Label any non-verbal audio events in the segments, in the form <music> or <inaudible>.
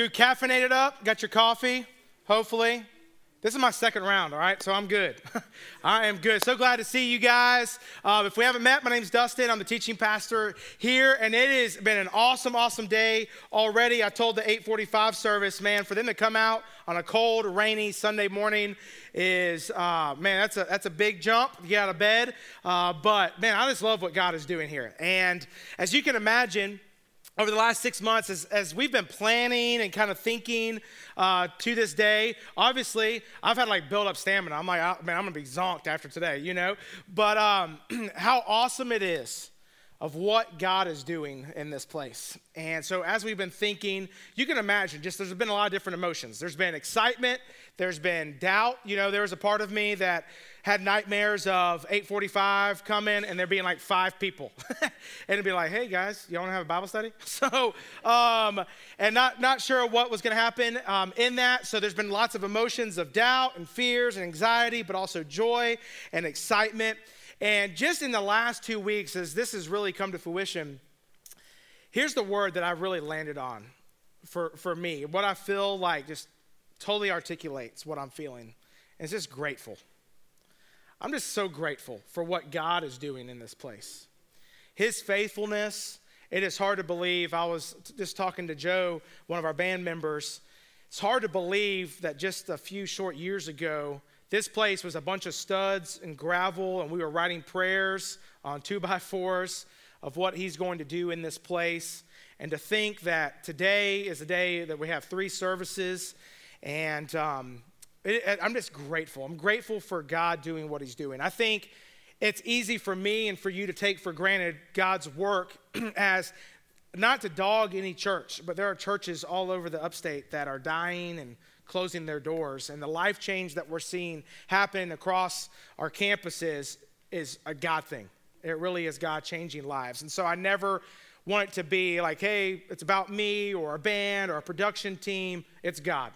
You caffeinated up? Got your coffee? Hopefully. This is my second round, all right? So I'm good. <laughs> I am good. So glad to see you guys. Uh, if we haven't met, my name's Dustin. I'm the teaching pastor here, and it has been an awesome, awesome day already. I told the 845 service, man, for them to come out on a cold, rainy Sunday morning is, uh, man, that's a, that's a big jump to get out of bed. Uh, but, man, I just love what God is doing here. And as you can imagine, over the last six months, as, as we've been planning and kind of thinking uh, to this day, obviously, I've had like build up stamina. I'm like, oh, man, I'm gonna be zonked after today, you know? But um, <clears throat> how awesome it is of what God is doing in this place. And so, as we've been thinking, you can imagine just there's been a lot of different emotions. There's been excitement, there's been doubt. You know, there was a part of me that had nightmares of 845 coming and there being like five people. <laughs> and it'd be like, hey guys, you want to have a Bible study? <laughs> So, um, and not, not sure what was going to happen um, in that. So there's been lots of emotions of doubt and fears and anxiety, but also joy and excitement. And just in the last two weeks, as this has really come to fruition, here's the word that I've really landed on for, for me. What I feel like just totally articulates what I'm feeling. It's just grateful. I'm just so grateful for what God is doing in this place. His faithfulness, it is hard to believe. I was just talking to Joe, one of our band members. It's hard to believe that just a few short years ago, this place was a bunch of studs and gravel, and we were writing prayers on <laughs> two by fours of what he's going to do in this place. And to think that today is a day that we have three services, and um, it, I'm just grateful. I'm grateful for God doing what he's doing. I think it's easy for me and for you to take for granted God's work <clears throat> as not to dog any church, but there are churches all over the upstate that are dying and closing their doors. And the life change that we're seeing happen across our campuses is a God thing. It really is God changing lives. And so I never want it to be like, hey, it's about me or a band or a production team. It's God.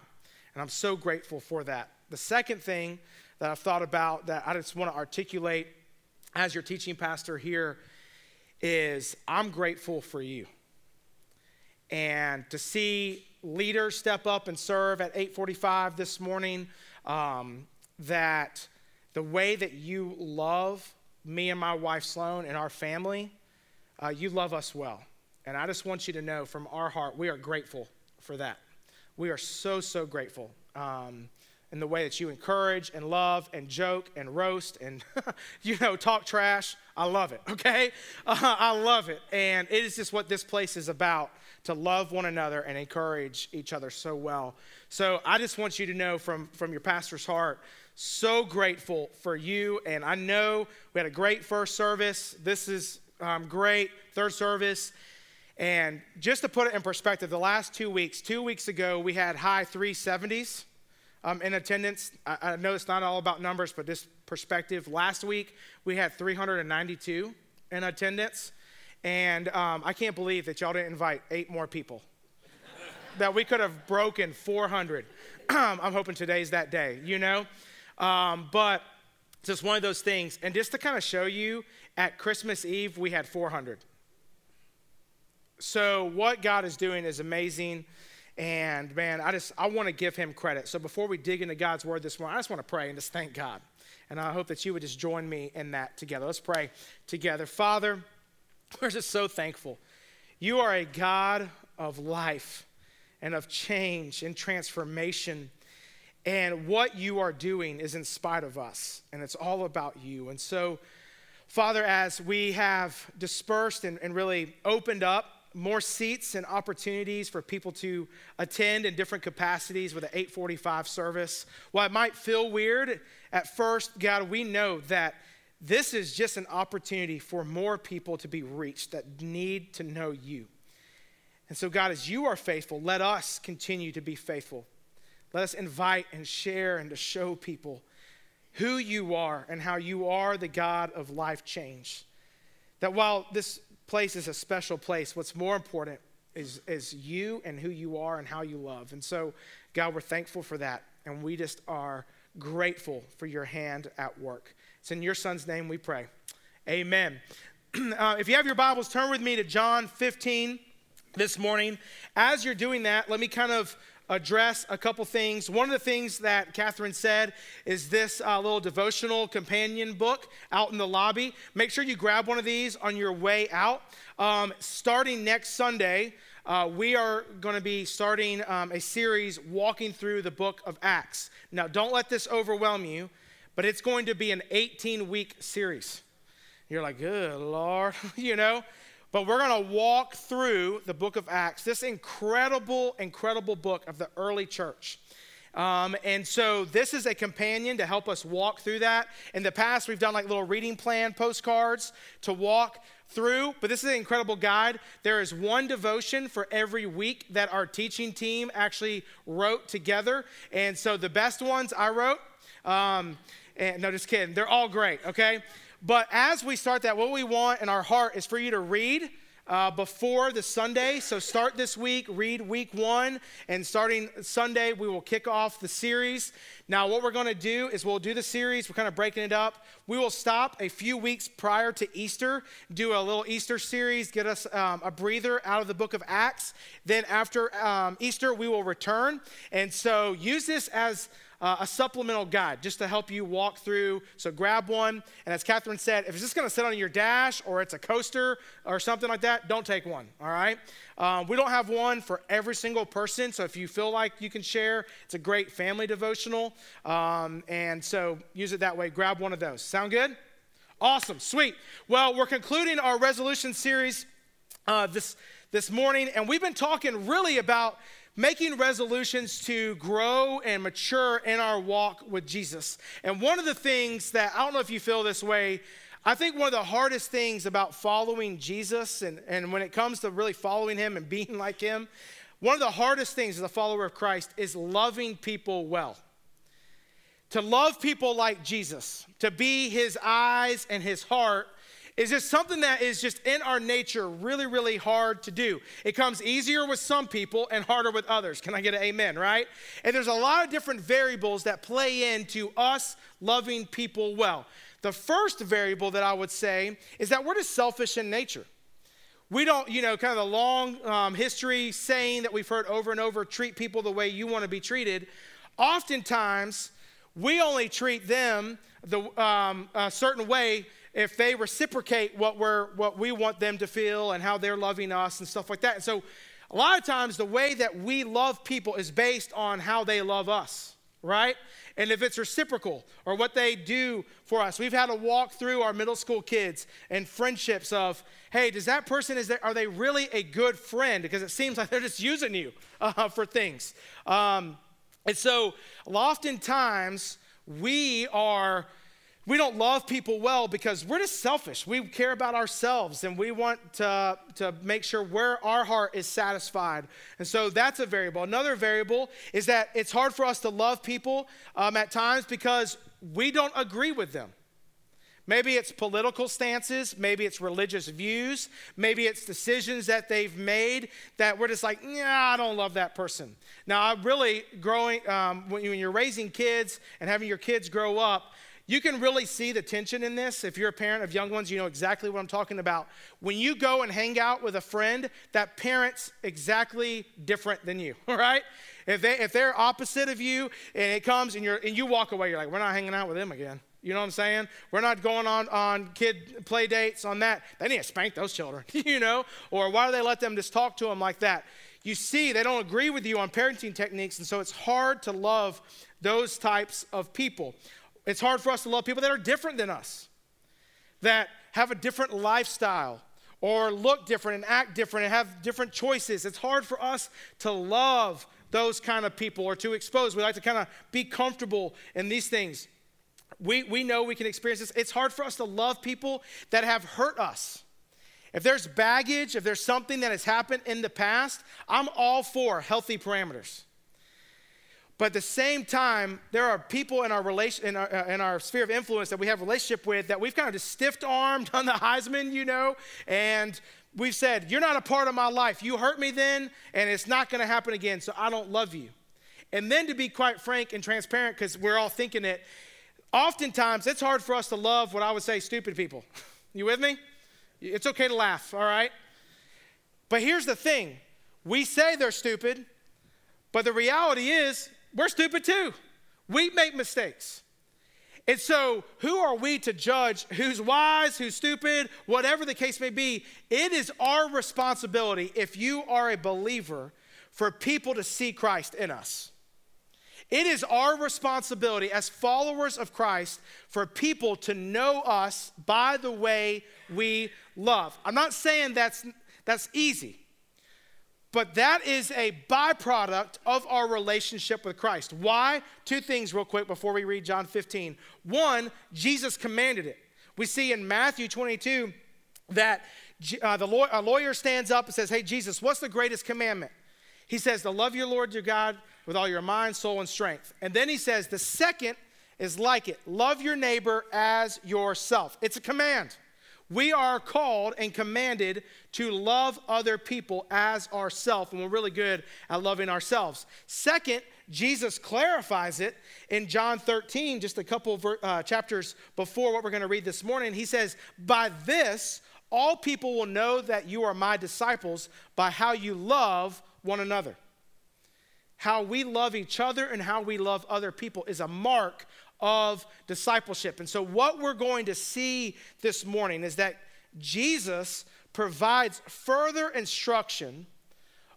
And I'm so grateful for that. The second thing that I've thought about that I just want to articulate as your teaching pastor here is I'm grateful for you. And to see leaders step up and serve at 8:45 this morning. Um, that the way that you love me and my wife Sloan and our family, uh, you love us well. And I just want you to know from our heart, we are grateful for that. We are so, so grateful. Um, in the way that you encourage and love and joke and roast and, <laughs> you know, talk trash. I love it, okay? Uh, <laughs> I love it. And it is just what this place is about to love one another and encourage each other so well. So I just want you to know from, from your pastor's heart, so grateful for you. And I know we had a great first service. This is um, great. Third service. And just to put it in perspective, the last two weeks, two weeks ago, we had high 370s um, in attendance. I, I know it's not all about numbers, but this perspective. Last week, we had 392 in attendance. And um, I can't believe that y'all didn't invite eight more people. that we could have broken 400. <clears throat> I'm hoping today's that day, you know? Um, but it's just one of those things. And just to kind of show you, at Christmas Eve, we had 400. So what God is doing is amazing. And man, I just I want to give him credit. So before we dig into God's word this morning, I just want to pray and just thank God. And I hope that you would just join me in that together. Let's pray together. Father, <laughs> we're just so thankful. You are a God of life and of change and transformation. And what you are doing is in spite of us, and it's all about you. And so, Father, as we have dispersed and, and really opened up more seats and opportunities for people to attend in different capacities with an 845 service, while it might feel weird at first, God, we know that this is just an opportunity for more people to be reached that need to know you. And so, God, as you are faithful, let us continue to be faithful. Let us invite and share and to show people who you are and how you are the God of life change. That while this place is a special place, what's more important is, is you and who you are and how you love. And so, God, we're thankful for that. And we just are grateful for your hand at work. It's in your son's name we pray. Amen. <clears throat> Uh, if you have your Bibles, turn with me to John 15, this morning. As you're doing that, let me kind of address a couple things. One of the things that Catherine said is this uh, little devotional companion book out in the lobby. Make sure you grab one of these on your way out. Um, starting next Sunday, uh, we are going to be starting um, a series walking through the book of Acts. Now, don't let this overwhelm you, but it's going to be an 18 week series. You're like, good Lord, <laughs> you know? But we're going to walk through the book of Acts, this incredible, incredible book of the early church. Um, and so this is a companion to help us walk through that. In the past, we've done like little reading plan postcards to walk through, but this is an incredible guide. There is one devotion for every week that our teaching team actually wrote together. And so the best ones I wrote, um, and no, just kidding, they're all great, okay? But as we start that, what we want in our heart is for you to read uh, before the Sunday. So start this week, read week one, and starting Sunday, we will kick off the series. Now, what we're going to do is we'll do the series, we're kind of breaking it up. We will stop a few weeks prior to Easter, do a little Easter series, get us um, a breather out of the book of Acts. Then after um, Easter, we will return. And so use this as uh, a supplemental guide just to help you walk through. So grab one. And as Catherine said, if it's just going to sit on your dash or it's a coaster or something like that, don't take one, all right? Um, we don't have one for every single person. So if you feel like you can share, it's a great family devotional. Um, and so use it that way. Grab one of those. Sound good? Awesome, sweet. Well, we're concluding our resolution series uh, this, this morning, and we've been talking really about making resolutions to grow and mature in our walk with Jesus. And one of the things that, I don't know if you feel this way, I think one of the hardest things about following Jesus and, and when it comes to really following him and <laughs> being like him, one of the hardest things as a follower of Christ is loving people well. To love people like Jesus, to be his eyes and his heart is just something that is just in our nature really, really hard to do. It comes easier with some people and harder with others. Can I get an amen, right? And there's a lot of different variables that play into us loving people well. The first variable that I would say is that we're just selfish in nature. We don't, you know, kind of the long um, history saying that we've heard over and over treat people the way you want to be treated. Oftentimes, we only treat them the, um, a certain way if they reciprocate what, we're, what we want them to feel and how they're loving us and stuff like that. And so, a lot of times, the way that we love people is based on how they love us, right? And if it's reciprocal or what they do for us. We've had to walk through our middle school kids and friendships of, hey, does that person, is there, are they really a good friend? Because it seems like <laughs> they're just using you uh, for things. Um, and so, oftentimes, we are we don't love people well because we're just selfish. We care about ourselves and we want to, to make sure where our heart is satisfied. And so that's a variable. Another variable is that it's hard for us to love people um, at times because we don't agree with them. Maybe it's political stances, maybe it's religious views, maybe it's decisions that they've made that we're just like, yeah, I don't love that person. Now, I really growing um, when you're raising kids and having your kids grow up, you can really see the tension in this. If you're a parent of young ones, you know exactly what I'm talking about. When you go and hang out with a friend, that parent's exactly different than you, <laughs> all right? If, they, if they're opposite of you and it comes and, you're, and you walk away, you're like, we're not hanging out with them again. You know what I'm saying? We're not going on, on kid play dates on that. They need to spank those children, <laughs> you know? Or why do they let them just talk to them like that? You see, they don't agree with you on parenting techniques, and so it's hard to love those types of people. It's hard for us to love people that are different than us, that have a different lifestyle or look different and act different and have different choices. It's hard for us to love those kind of people or to expose. We like to kind of be comfortable in these things. We, we know we can experience this. It's hard for us to love people that have hurt us. If there's baggage, if there's something that has happened in the past, I'm all for healthy parameters. But at the same time, there are people in our, relation, in our, uh, in our sphere of influence that we have relationship with that we've kind of just stiff armed on the Heisman, you know, and we've said, You're not a part of my life. You hurt me then, and it's not going to happen again, so I don't love you. And then to be quite frank and transparent, because we're all thinking it, oftentimes it's hard for us to love what I would say stupid people. <laughs> you with me? It's okay to laugh, all right? But here's the thing We say they're stupid, but the reality is we're stupid too. We make mistakes. And so, who are we to judge who's wise, who's stupid, whatever the case may be? It is our responsibility, if you are a believer, for people to see Christ in us. It is our responsibility as followers of Christ for people to know us by the way we love. I'm not saying that's, that's easy, but that is a byproduct of our relationship with Christ. Why? Two things, real quick, before we read John 15. One, Jesus commanded it. We see in Matthew 22 that uh, the law- a lawyer stands up and says, Hey, Jesus, what's the greatest commandment? He says, To love your Lord your God with all your mind, soul, and strength. And then he says, The second is like it love your neighbor as yourself. It's a command. We are called and commanded to love other people as ourselves, and we're really good at loving ourselves. Second, Jesus clarifies it in John 13, just a couple uh, chapters before what we're going to read this morning. He says, By this, all people will know that you are my disciples by how you love one another. How we love each other and how we love other people is a mark of discipleship. And so, what we're going to see this morning is that Jesus provides further instruction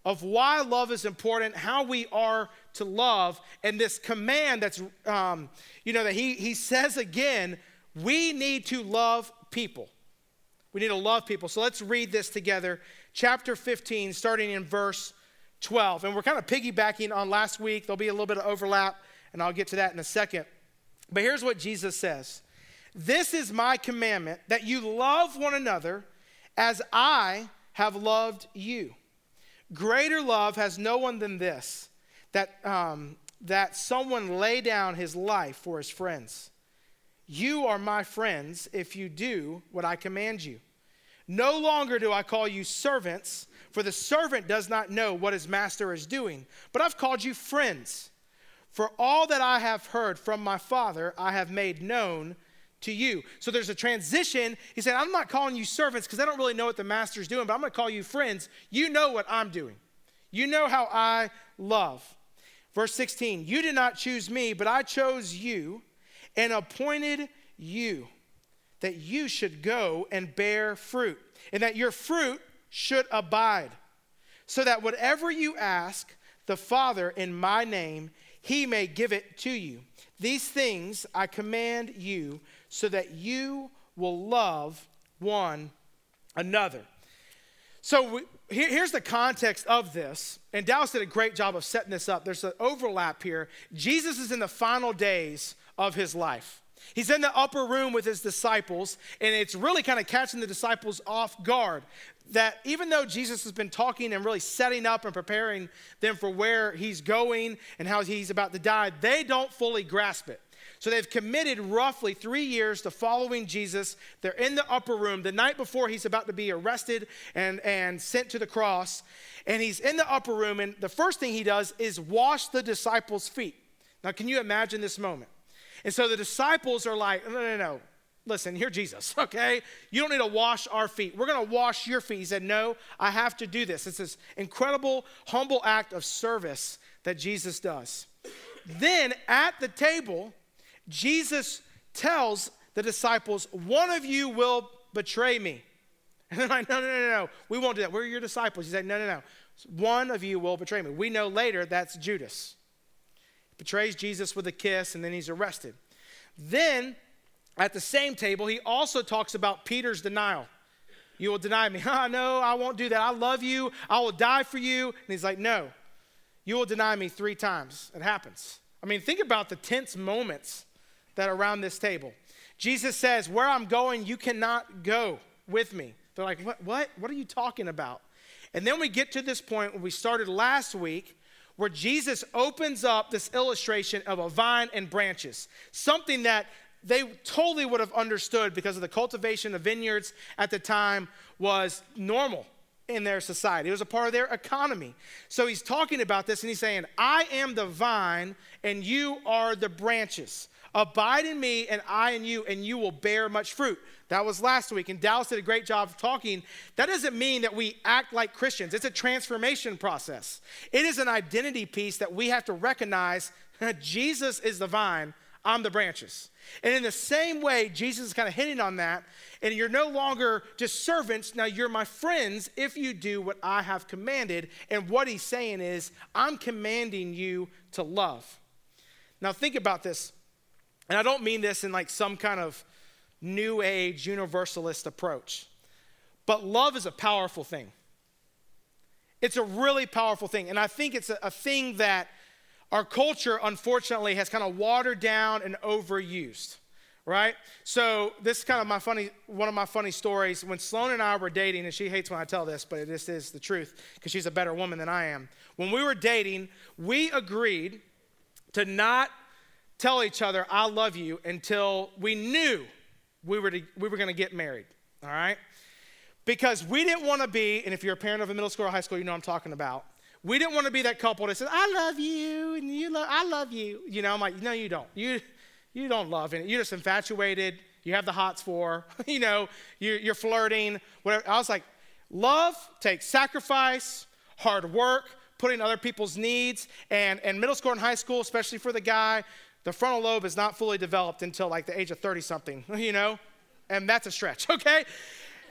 of why love is important, how we are to love, and this command that's, um, you know, that he, he says again, we need to love people. We need to love people. So let's read this together. Chapter 15, starting in verse 12. And we're kind of piggybacking on last week. There'll be a little bit of overlap, and I'll get to that in a second. But here's what Jesus says This is my commandment that you love one another as I have loved you. Greater love has no one than this that, um, that someone lay down his life for his friends. You are my friends if you do what I command you. No longer do I call you servants, for the servant does not know what his master is doing, but I've called you friends. For all that I have heard from my Father, I have made known to you. So there's a transition. He said, I'm not calling you servants because I don't really know what the master's doing, but I'm going to call you friends. You know what I'm doing, you know how I love. Verse 16, you did not choose me, but I chose you and appointed you that you should go and bear fruit, and that your fruit should abide, so that whatever you ask the Father in my name, he may give it to you. These things I command you so that you will love one another. So we, here, here's the context of this. And Dallas did a great job of setting this up. There's an overlap here. Jesus is in the final days of his life. He's in the upper room with his disciples, and it's really kind of catching the disciples off guard. That even though Jesus has been talking and really setting up and preparing them for where he's going and how he's about to die, they don't fully grasp it. So they've committed roughly three years to following Jesus. They're in the upper room the night before he's about to be arrested and, and sent to the cross. And he's in the upper room, and the first thing he does is wash the disciples' feet. Now, can you imagine this moment? And so the disciples are like, no, no, no. Listen, you're Jesus, <laughs> okay? You don't need to wash our feet. We're going to wash your feet. He said, No, I have to do this. It's this incredible, humble act of service that Jesus does. Then at the table, Jesus tells the disciples, One of you will betray me. <laughs> And they're like, No, no, no, no. We won't do that. We're your disciples. He said, No, no, no. One of you will betray me. We know later that's Judas betrays Jesus with a kiss, and then he's arrested. Then, at the same table, he also talks about Peter's denial. You will deny me. <laughs> Ah, no, I won't do that. I love you. I will die for you. And he's like, No, you will deny me three times. It happens. I mean, think about the tense moments that are around this table. Jesus says, Where I'm going, you cannot go with me. They're like, What? What, what are you talking about? And then we get to this point where we started last week where Jesus opens up this illustration of a vine and branches, something that they totally would have understood because of the cultivation of vineyards at the time was normal in their society. It was a part of their economy. So he's talking about this and he's saying, I am the vine and you are the branches. Abide in me, and I in you, and you will bear much fruit. That was last week, and Dallas did a great job of talking. That doesn't mean that we act like Christians, it's a transformation process. It is an identity piece that we have to recognize Jesus is the vine, I'm the branches. And in the same way, Jesus is kind of hitting on that. And you're no longer just servants. Now you're my friends if you do what I have commanded. And what he's saying is, I'm commanding you to love. Now think about this. And I don't mean this in like some kind of new age universalist approach. But love is a powerful thing. It's a really powerful thing. And I think it's a, a thing that our culture, unfortunately, has kind of watered down and overused, right? So this is kind of my funny, one of my funny stories. When Sloan and I were dating, and she hates when I tell this, but this is the truth because she's a better woman than I am. When we were dating, we agreed to not tell each other "I love you" until we knew we were to, we were going to get married. All right, because we didn't want to be, and if you're a parent of a middle school or high school, you know I'm talking about we didn't want to be that couple that says, I love you, and you love, I love you. You know, I'm like, no, you don't. You, you don't love it. You're just infatuated. You have the hots for, <laughs> you know, you're, you're flirting, whatever. I was like, love takes sacrifice, hard work, putting other people's needs, and, and middle school and high school, especially for the guy, the frontal lobe is not fully developed until like the age of 30 something, <laughs> you know? And that's a stretch, <laughs> okay?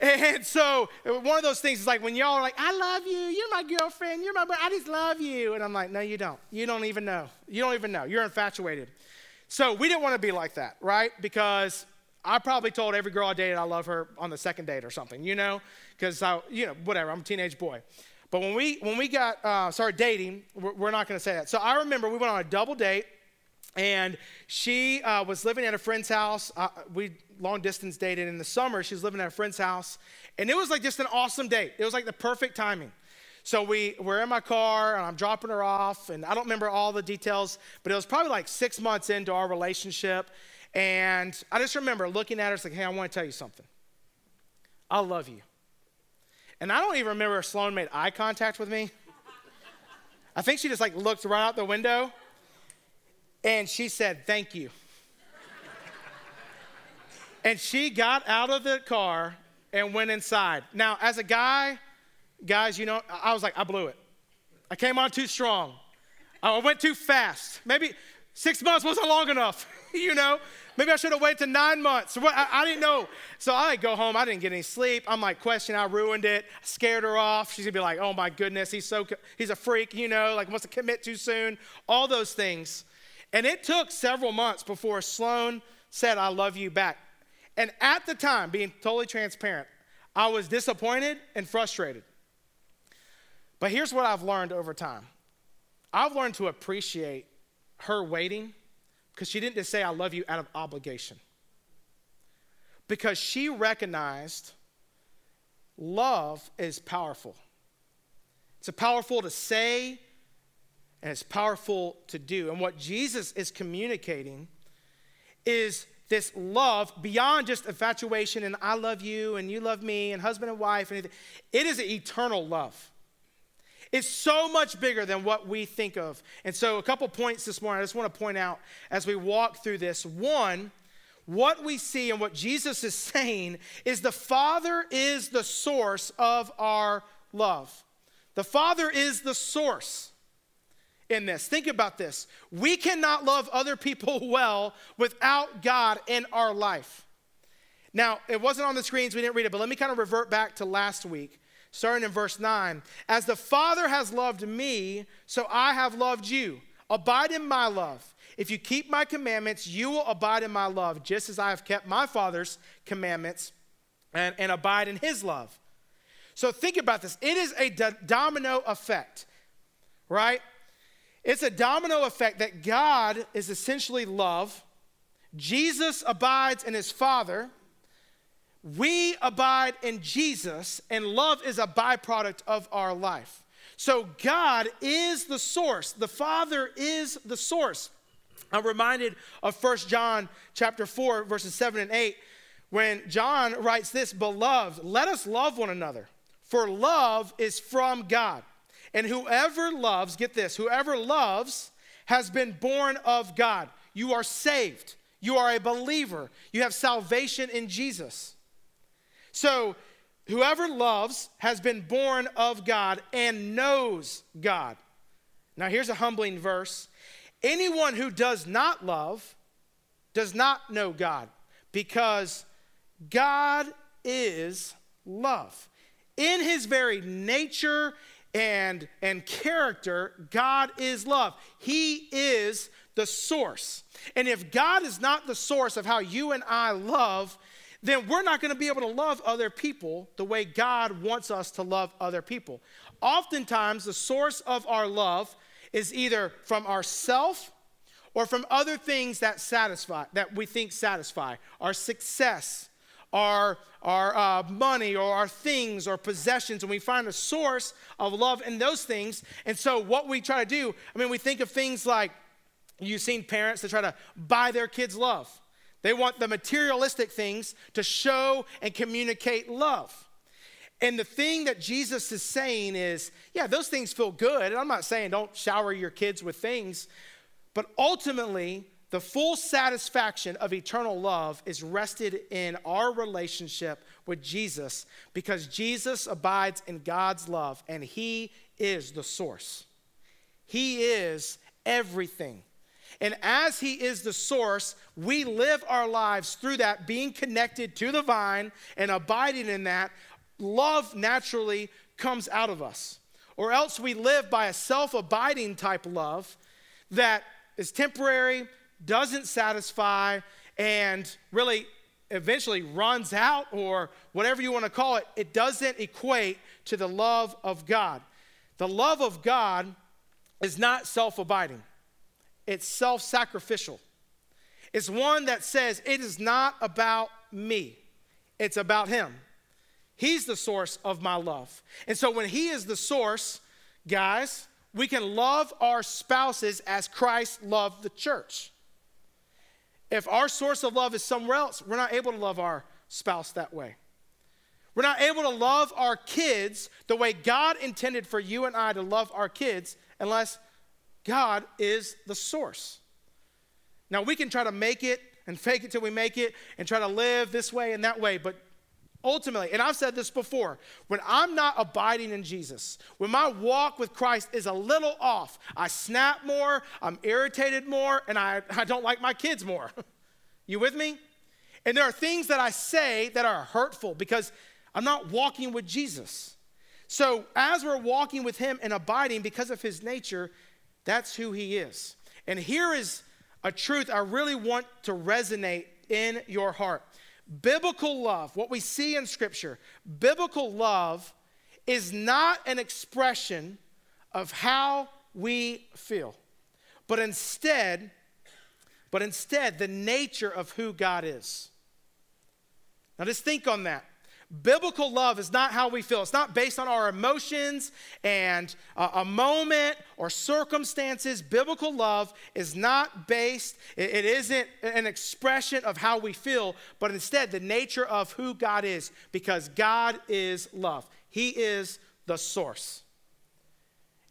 And so one of those things is like when y'all are like, I love you, you're my girlfriend, you're my I just love you. And I'm like, no, you don't. You don't even know. You don't even know. You're infatuated. So we didn't want to be like that, right? Because I probably told every girl I dated I love her on the second date or something, you know? Because I, you know, whatever, I'm a teenage boy. But when we when we got uh, started dating, we're, we're not going to say that. So I remember we went on a double date, and she uh, was living at a friend's house. Uh, we long distance dated in the summer. She was living at a friend's house. And it was like just an awesome date. It was like the perfect timing. So we were in my car and I'm dropping her off. And I don't remember all the details, but it was probably like six months into our relationship. And I just remember looking at her, like, hey, I want to tell you something. I love you. And I don't even remember if Sloan made eye contact with me. I think she just like looked right out the window and she said, thank you. And she got out of the car and went inside. Now, as a guy, guys, you know, I was like, I blew it. I came on too strong. I went too fast. Maybe six months wasn't long enough, <laughs> you know? Maybe I should have waited to nine months. I, I, didn't know. So I go home. I didn't get any sleep. I'm like, question, I ruined it. I scared her off. She's gonna be like, oh my goodness, he's so, he's a freak, you know, like wants to commit too soon. All those things. And it took several months before Sloan said, I love you back. And at the time, being totally transparent, I was disappointed and frustrated. But here's what I've learned over time I've learned to appreciate her waiting because she didn't just say, I love you out of obligation. Because she recognized love is powerful. It's powerful to say and it's powerful to do. And what Jesus is communicating is this love beyond just infatuation and I love you and you love me and husband and wife and. It is an eternal love. It's so much bigger than what we think of. And so, a couple points this morning I just want to point out as we walk through this. One, what we see and what Jesus is <laughs> saying is the Father is the source of our love. The Father is the source in this. Think about this. We cannot love other people <laughs> well without God in our life. Now, it wasn't on the screens, we didn't read it, but let me kind of revert back to last week, starting in verse 9. As the Father has loved me, so I have loved you. Abide in my love. If you keep my commandments, you will abide in my love, just as I have kept my Father's commandments and, and abide in his love. So think about this. It is a domino effect, right? It's a domino effect that God is essentially love, Jesus abides in his Father, we abide in Jesus, and love is a byproduct of our life. So God is the source. The Father is the source. I'm reminded of 1 John chapter 4, verses 7 and 8, when John writes this, Beloved, let us love one another, for love is from God. And whoever loves, get this, whoever loves has been born of God. You are saved. You are a believer. You have salvation in Jesus. So, whoever loves has been born of God and knows God. Now, here's a humbling verse anyone who does not love does not know God because God is love. In his very nature and, and character, God is love. He is the source. And if God is not the source of how you and I love, then we're not going to be able to love other people the way God wants us to love other people. Oftentimes, the source of our love is either from ourself or from other things that satisfy, that we think satisfy, our success, our, our uh, money, or our things or possessions, and we find a source of love in those things. And so, what we try to do, I mean, we think of things like you've seen parents that try to buy their kids love. They want the materialistic things to show and communicate love. And the thing that Jesus is saying is, yeah, those things feel good. And I'm not saying don't shower your kids with things, but ultimately, the full satisfaction of eternal love is rested in our relationship with Jesus because Jesus abides in God's love and He is the source. He is everything. And as He is the source, we live our lives through that, being connected to the vine and abiding in that. Love naturally comes out of us. Or else we live by a self abiding type love that is temporary, doesn't satisfy, and really eventually runs out, or whatever you want to call it, it doesn't equate to the love of God. The love of God is not self abiding, it's self sacrificial. It's one that says, It is not about me, it's about Him. He's the source of my love. And so when He is the source, guys, we can love our spouses as Christ loved the church. If our source of love is somewhere else, we're not able to love our spouse that way. We're not able to love our kids the way God intended for you and I to love our kids unless God is the source. Now, we can try to make it and fake it till we make it and try to live this way and that way, but Ultimately, and I've said this before, when I'm not abiding in Jesus, when my walk with Christ is a little off, I snap more, I'm irritated more, and I, I don't like my kids more. <laughs> you with me? And there are things that I say that are hurtful because I'm not walking with Jesus. So, as we're walking with Him and abiding because of His nature, that's who He is. And here is a truth I really want to resonate in your heart. Biblical love, what we see in Scripture, biblical love is not an expression of how we feel, but instead, but instead the nature of who God is. Now just think on that. Biblical love is not how we feel. It's not based on our emotions and a moment or circumstances. Biblical love is not based, it isn't an expression of how we feel, but instead the nature of who God is, because God is love. He is the source.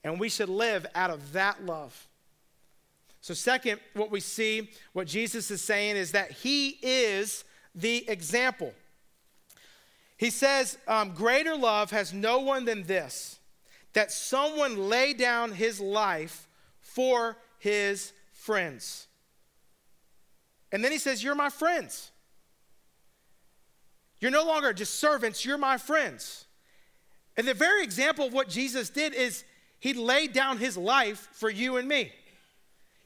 And we should live out of that love. So, second, what we see, what Jesus is saying is that He is the example. He says, um, Greater love has no one than this, that someone lay down his life for his friends. And then he says, You're my friends. You're no longer just servants, you're my friends. And the very example of what Jesus did is he laid down his life for you and me.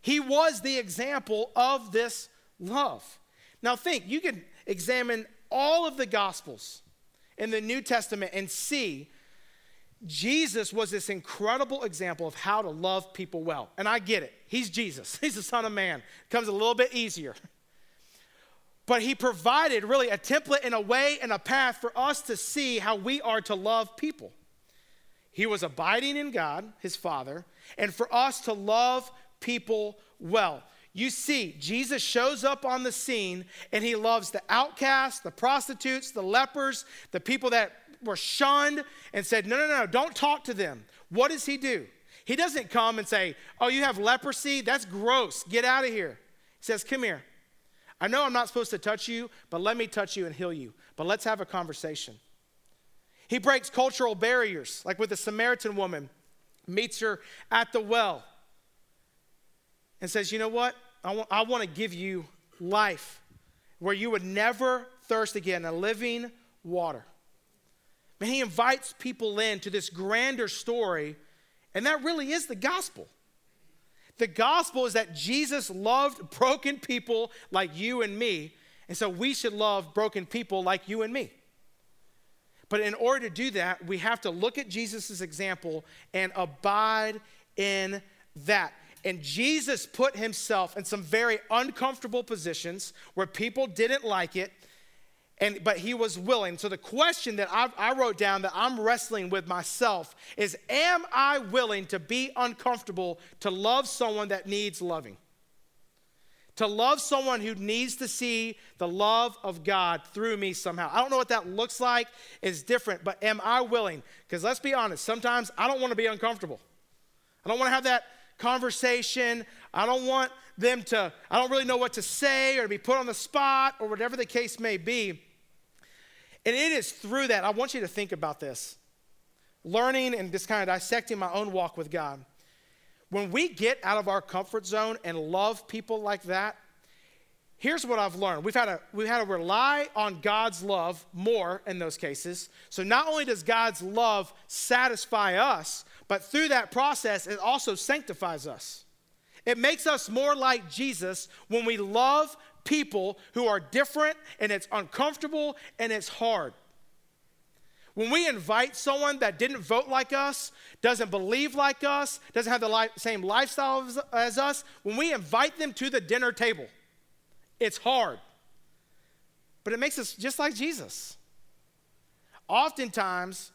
He was the example of this love. Now, think, you can examine all of the Gospels in the New Testament and see Jesus was this incredible example of how to love people well. And I get it. He's Jesus, <laughs> he's the Son of Man. It comes a little bit easier. But he provided really a template and a way and a path for us to see how we are to love people. He was abiding in God, his Father, and for us to love people well. You see, Jesus shows up on the scene and he loves the outcasts, the prostitutes, the lepers, the people that were shunned and said, No, no, no, don't talk to them. What does he do? He doesn't come and say, Oh, you have leprosy? That's gross. Get out of here. He says, Come here. I know I'm not supposed to touch you, but let me touch you and heal you. But let's have a conversation. He breaks cultural barriers, like with the Samaritan woman, meets her at the well and says, You know what? I want, to give you life where you would never thirst again, a living water. Man, he invites people in to this grander story, and that really is the gospel. The gospel is that Jesus loved broken people like you and me, and so we should love broken people like you and me. But in order to do that, we have to look at Jesus' example and abide in that. And Jesus put himself in some very uncomfortable positions where people didn't like it, and, but he was willing. So the question that I, I wrote down that I'm wrestling with myself is Am I willing to be uncomfortable to love someone that needs loving? To love someone who needs to see the love of God through me somehow. I don't know what that looks like, it's different, but am I willing? Because let's be honest, sometimes I don't want to be uncomfortable. I don't want to have that conversation. I don't want them to, I don't really know what to say or to be put on the spot or whatever the case may be. And it is through that, I want you to think about this learning and just kind of dissecting my own walk with God. When we get out of our comfort zone and love people like that, here's what I've learned. We've had, to, we've had to rely on God's love more in those cases. So not only does God's love satisfy us, but through that process, it also sanctifies us. It makes us more like Jesus when we love people who are different and it's uncomfortable and it's hard. When we invite someone that didn't vote like us, doesn't believe like us, doesn't have the li- same lifestyle as, as us, when we invite them to the dinner table, it's hard. But it makes us just like Jesus. Oftentimes,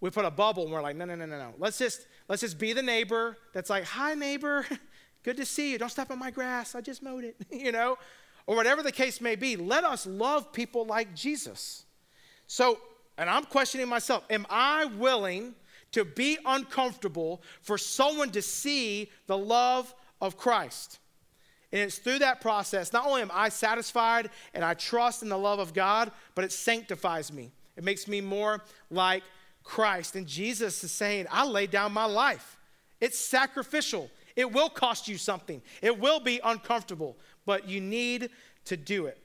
we put a bubble and we're like, no, no, no, no, no. Let's just let's just be the neighbor that's like, hi, neighbor. <laughs> Good to see you. Don't step on my grass. I just mowed it, <laughs> you know? Or whatever the case may be. Let us love people like Jesus. So, and I'm questioning myself, am I willing to be uncomfortable for someone to see the love of Christ? And it's through that process, not only am I satisfied and I trust in the love of God, but it sanctifies me. It makes me more like Christ. And Jesus is saying, I lay down my life. It's sacrificial. It will cost you something, it will be uncomfortable, but you need to do it.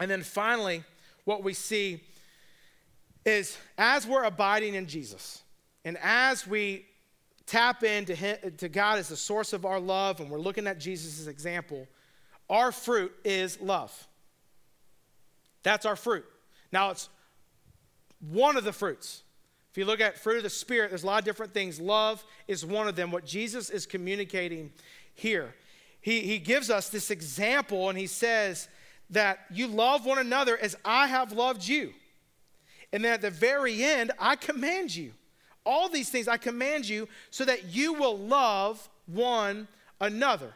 And then finally, what we see is as we're abiding in Jesus and as we tap into him, to God as the source of our love and we're looking at Jesus' example, our fruit is love. That's our fruit. Now, it's one of the fruits. If you look at fruit of the Spirit, there's a lot of different things. Love is one of them. What Jesus is communicating here, he, he gives us this example and he says that you love one another as I have loved you. And then at the very end, I command you. All these things I command you so that you will love one another.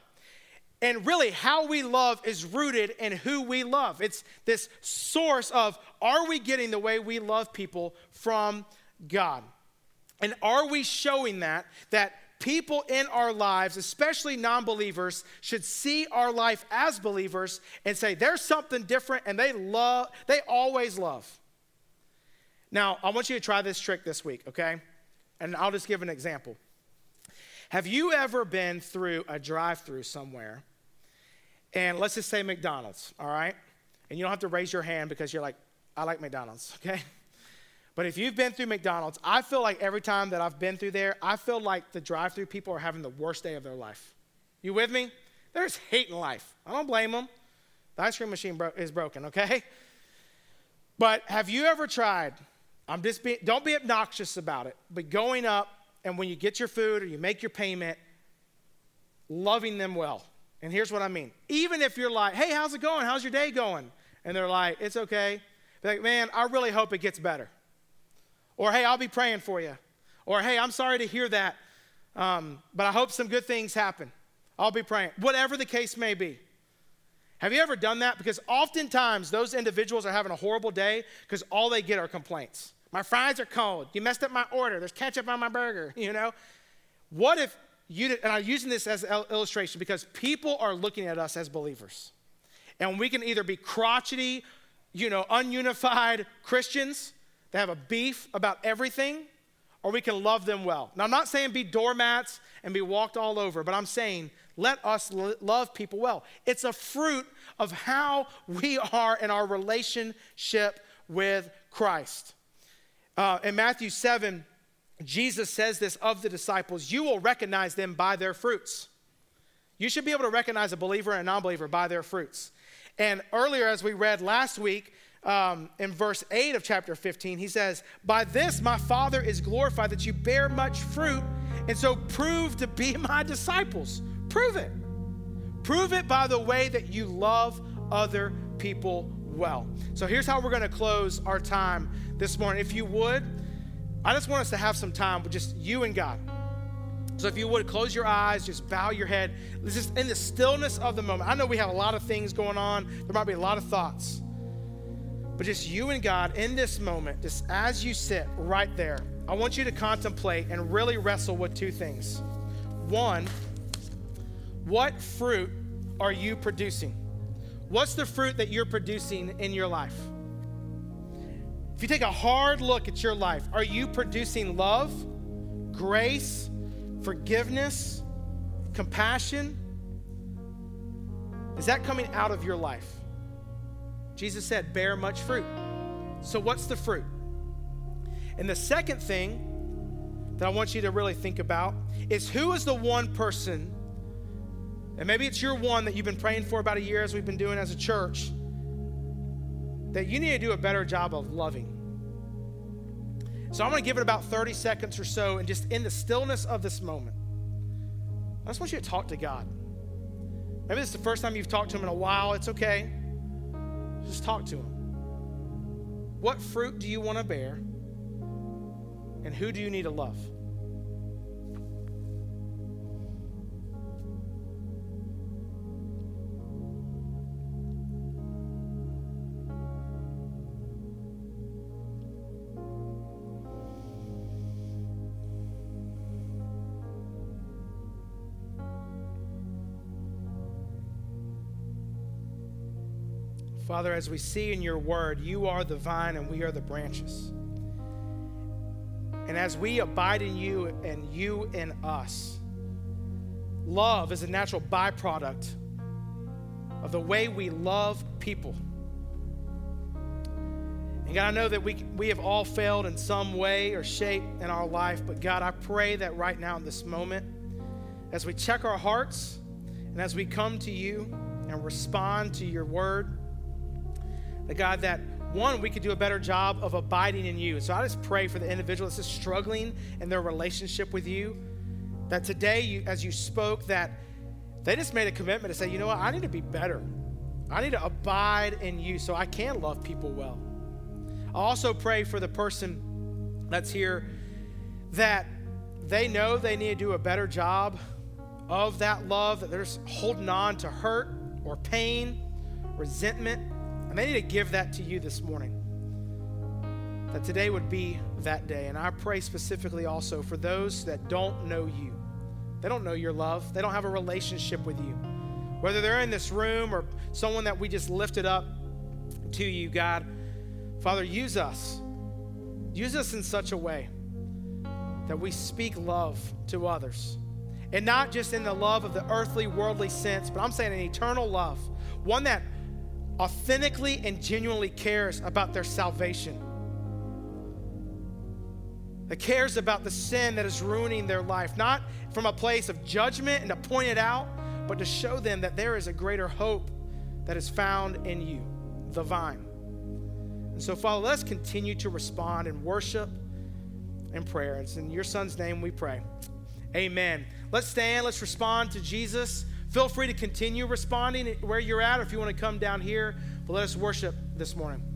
And really, how we love is rooted in who we love. It's this source of are we getting the way we love people from God? And are we showing that, that people in our lives, especially non believers, should see our life as believers and say, there's something different, and they love, they always love. Now, I want you to try this trick this week, okay? And I'll just give an example. Have you ever been through a drive through somewhere, and let's just say McDonald's, all right? And you don't have to raise your hand because you're like, I like McDonald's, <laughs> okay? But if you've been through McDonald's, I feel like every time that I've been through there, I feel like the drive through people are having the worst day of their life. You with me? They're just hating life. I don't blame them. The ice cream machine bro- is broken, okay? But have you ever tried? I'm just being, don't be obnoxious about it, but going up and when you get your food or you make your payment, loving them well. And here's what I mean. Even if you're like, hey, how's it going? How's your day going? And they're like, it's okay. They're like, man, I really hope it gets better. Or, hey, I'll be praying for you. Or, hey, I'm sorry to hear that, um, but I hope some good things happen. I'll be praying. Whatever the case may be. Have you ever done that? Because oftentimes those individuals are having a horrible day because all they get are complaints. My fries are cold. You messed up my order. There's ketchup on my burger, <laughs> you know? What if you, and I'm using this as an illustration because people are looking at us as believers. And we can either be crotchety, you know, ununified Christians that have a beef about everything, or we can love them well. Now, I'm not saying be doormats and be walked all over, but I'm saying let us love people well. It's a fruit of how we are in our relationship with Christ. Uh, in Matthew 7, Jesus says this of the disciples you will recognize them by their fruits. You should be able to recognize a believer and a non believer by their fruits. And earlier, as we read last week, um, in verse 8 of chapter 15, he says, By this my Father is glorified that you bear much fruit, and so prove to be <laughs> my disciples. Prove it. Prove it by the way that you love other people well. So here's how we're going to close our time this morning. If you would, I just want us to have some time with just you and God. So if you would close your eyes, just bow your head. This is in the stillness of the moment. I know we have a lot of things going on. There might be a lot of thoughts. But just you and God in this moment, just as you sit right there, I want you to contemplate and really wrestle with two things. One, what fruit are you producing? What's the fruit that you're producing in your life? If you take a hard look at your life, are you producing love, grace, forgiveness, compassion? Is that coming out of your life? Jesus said, bear much fruit. So, what's the fruit? And the second thing that I want you to really think about is who is the one person, and maybe it's your one that you've been praying for about a year as we've been doing as a church, that you need to do a better job of loving. So I'm going to give it about 30 seconds or so, and just in the stillness of this moment, I just want you to talk to God. Maybe this is the first time you've talked to Him in a while. It's okay. Just talk to Him. What fruit do you want to bear? And who do you need to love? Father, as we see in your word, you are the vine and we are the branches. And as we abide in you and you in us, love is a natural byproduct of the way we love people. And God, I know that we, we have all failed in some way or shape in our life, but God, I pray that right now in this moment, as we check our hearts and as we come to you and respond to your word, that God, that one, we could do a better job of abiding in you. So I just pray for the individual that's just struggling in their relationship with you, that today, you, as you spoke, that they just made a commitment to say, you know what, I need to be better. I need to abide in you so I can love people well. I also pray for the person that's here that they know they need to do a better job of that love, that they're just holding on to hurt or pain, resentment and they need to give that to you this morning. That today would be that day. And I pray specifically also for those that don't know you. They don't know your love, they don't have a relationship with you. Whether they're in this room or someone that we just lifted up to you, God, Father, use us. Use us in such a way that we speak love to others. And not just in the love of the earthly, worldly sense, but I'm saying an eternal love. One that authentically and genuinely cares about their salvation, that cares about the sin that is ruining their life, not from a place of judgment and to point it out, but to show them that there is a greater hope that is found in you, the vine. And so, Father, let's continue to respond in worship and prayer. It's in your Son's name we pray. Amen. Let's stand, let's respond to Jesus. Feel free to continue responding where you're at, or if you want to come down here. But let us worship this morning.